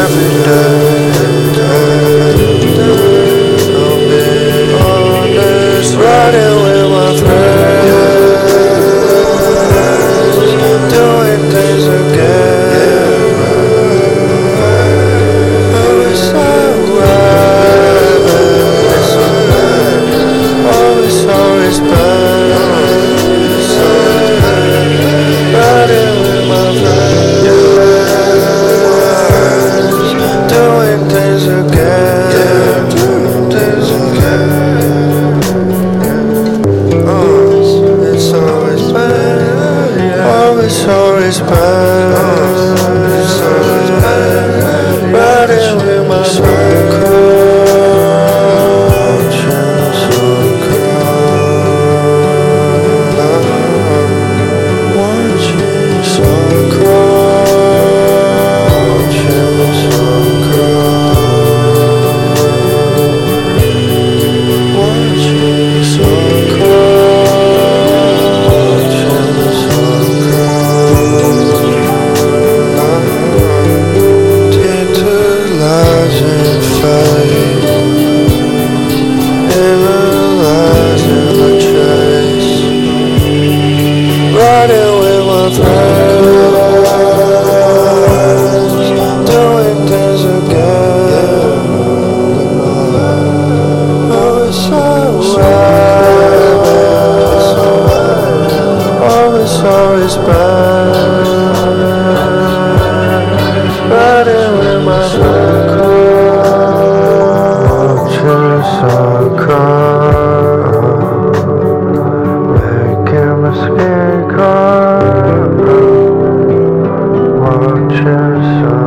Day, pictures